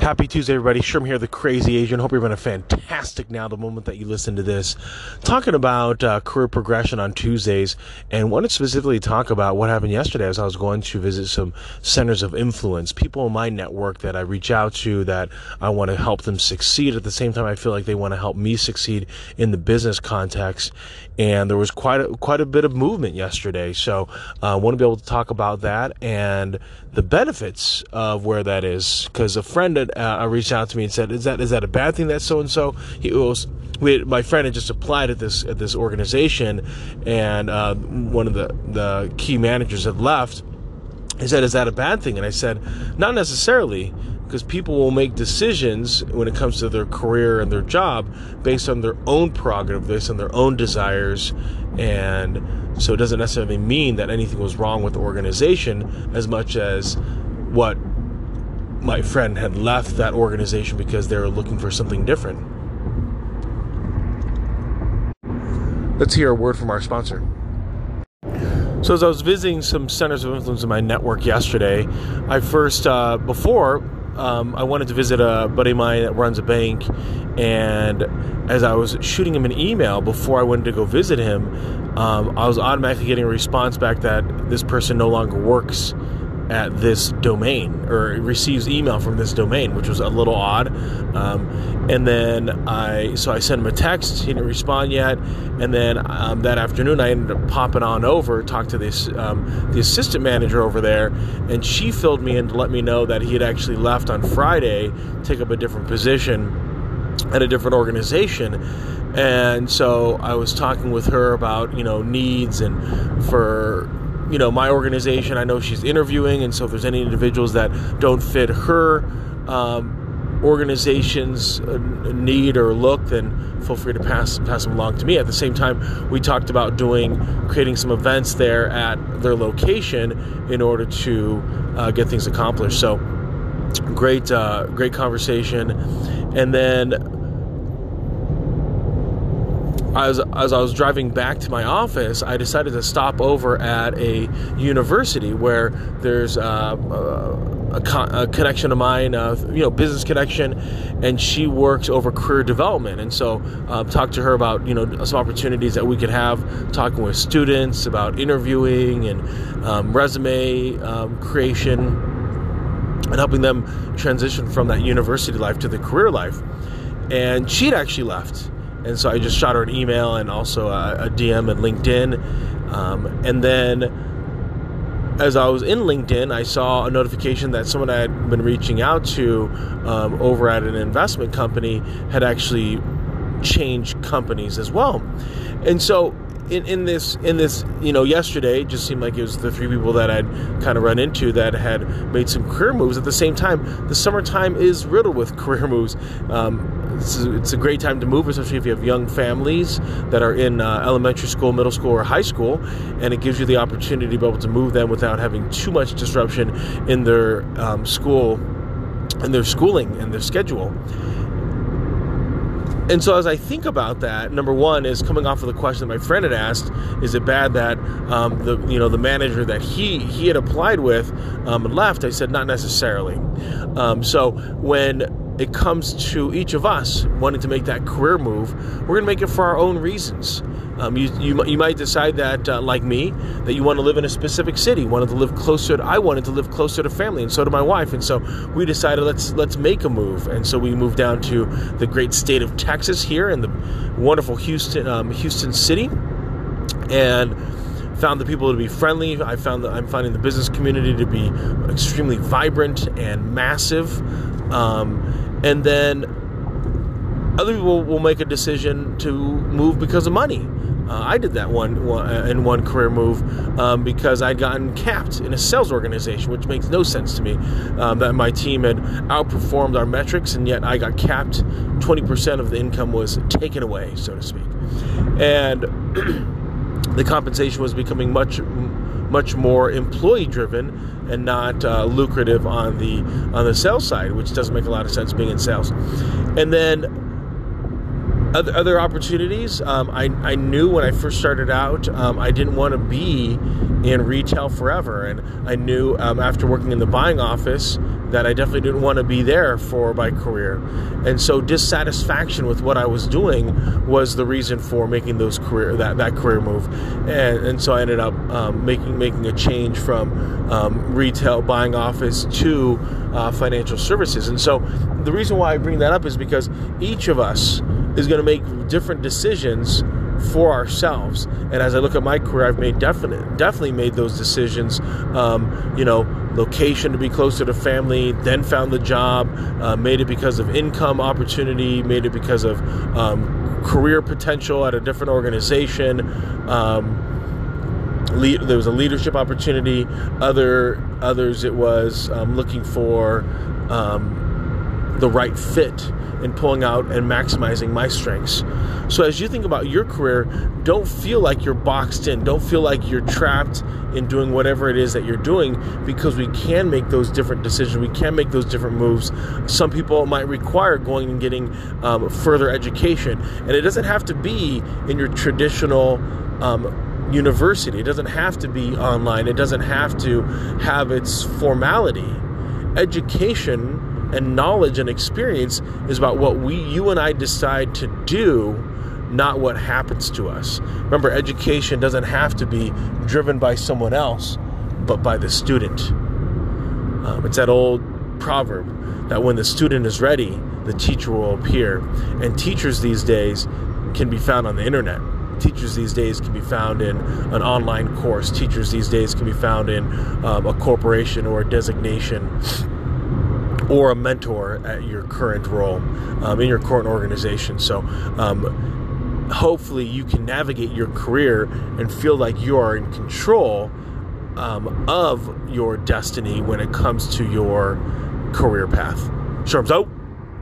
Happy Tuesday, everybody. Sherm here, the crazy Asian. Hope you're having a fantastic now, the moment that you listen to this. Talking about uh, career progression on Tuesdays, and wanted to specifically talk about what happened yesterday as I was going to visit some centers of influence, people in my network that I reach out to that I want to help them succeed. At the same time, I feel like they want to help me succeed in the business context. And there was quite a, quite a bit of movement yesterday. So I uh, want to be able to talk about that and the benefits of where that is. Because a friend had uh, reached out to me and said, "Is that is that a bad thing that so and so?" He was we my friend had just applied at this at this organization, and uh, one of the the key managers had left. He said, "Is that a bad thing?" And I said, "Not necessarily." Because people will make decisions when it comes to their career and their job based on their own prerogative, based on their own desires, and so it doesn't necessarily mean that anything was wrong with the organization as much as what my friend had left that organization because they were looking for something different. Let's hear a word from our sponsor. So, as I was visiting some centers of influence in my network yesterday, I first, uh, before, um, I wanted to visit a buddy of mine that runs a bank. And as I was shooting him an email before I went to go visit him, um, I was automatically getting a response back that this person no longer works at this domain or receives email from this domain, which was a little odd. Um, and then I, so I sent him a text. He didn't respond yet. And then um, that afternoon, I ended up popping on over, talked to this um, the assistant manager over there, and she filled me in to let me know that he had actually left on Friday, take up a different position at a different organization and so I was talking with her about you know needs and for you know, my organization, I know she's interviewing, and so if there's any individuals that don't fit her um, organization's uh, need or look, then feel free to pass pass them along to me. At the same time, we talked about doing creating some events there at their location in order to uh, get things accomplished. So great, uh, great conversation, and then as, as I was driving back to my office, I decided to stop over at a university where there's uh, a, a, con- a, connection of mine, uh, you know, business connection, and she works over career development. And so, uh, talked to her about you know some opportunities that we could have, talking with students about interviewing and um, resume um, creation, and helping them transition from that university life to the career life. And she'd actually left and so I just shot her an email and also a, a DM and LinkedIn. Um, and then as I was in LinkedIn, I saw a notification that someone I had been reaching out to um, over at an investment company had actually changed companies as well. And so in, in this in this you know yesterday it just seemed like it was the three people that I'd kind of run into that had made some career moves at the same time the summertime is riddled with career moves um, it's, a, it's, a, great time to move especially if you have young families that are in uh, elementary school middle school or high school and it gives you the opportunity to be able to move them without having too much disruption in their um, school and their schooling and their schedule and so as I think about that, number one is coming off of the question that my friend had asked: Is it bad that um, the you know the manager that he he had applied with um, left? I said not necessarily. Um, so when it comes to each of us wanting to make that career move, we're going to make it for our own reasons. Um, you, you, you, might decide that, uh, like me, that you want to live in a specific city. Wanted to live closer. To, I wanted to live closer to family, and so did my wife. And so we decided let's let's make a move. And so we moved down to the great state of Texas here in the wonderful Houston um, Houston city, and found the people to be friendly. I found that I'm finding the business community to be extremely vibrant and massive. Um, and then other people will make a decision to move because of money. Uh, I did that one, uh, in one career move um, because I'd gotten capped in a sales organization, which makes no sense to me. Um, that my team had outperformed our metrics, and yet I got capped. Twenty percent of the income was taken away, so to speak, and the compensation was becoming much much more employee driven and not uh, lucrative on the on the sales side, which doesn't make a lot of sense being in sales. And then other, other opportunities. Um, I, I knew when I first started out, um, I didn't want to be in retail forever. And I knew um, after working in the buying office that I definitely didn't want to be there for my career. And so dissatisfaction with what I was doing was the reason for making those career that, that career move. And, and so I ended up um, making making a change from um, retail buying office to uh, financial services. And so the reason why I bring that up is because each of us is going to make different decisions for ourselves. And as I look at my career, I've made definite, definitely made those decisions. Um, you know, location to be closer to family, then found the job, uh, made it because of income opportunity, made it because of um, career potential at a different organization. Um, there was a leadership opportunity. Other others, it was um, looking for um, the right fit in pulling out and maximizing my strengths. So as you think about your career, don't feel like you're boxed in. Don't feel like you're trapped in doing whatever it is that you're doing because we can make those different decisions. We can make those different moves. Some people might require going and getting um, further education, and it doesn't have to be in your traditional. Um, university. It doesn't have to be online. It doesn't have to have its formality. Education and knowledge and experience is about what we you and I decide to do not what happens to us. Remember education doesn't have to be driven by someone else but by the student. Um, it's that old proverb that when the student is ready, the teacher will appear. And teachers these days can be found on the internet. Teachers these days can be found in an online course. Teachers these days can be found in um, a corporation or a designation or a mentor at your current role um, in your current organization. So, um, hopefully, you can navigate your career and feel like you are in control um, of your destiny when it comes to your career path. Sherms out.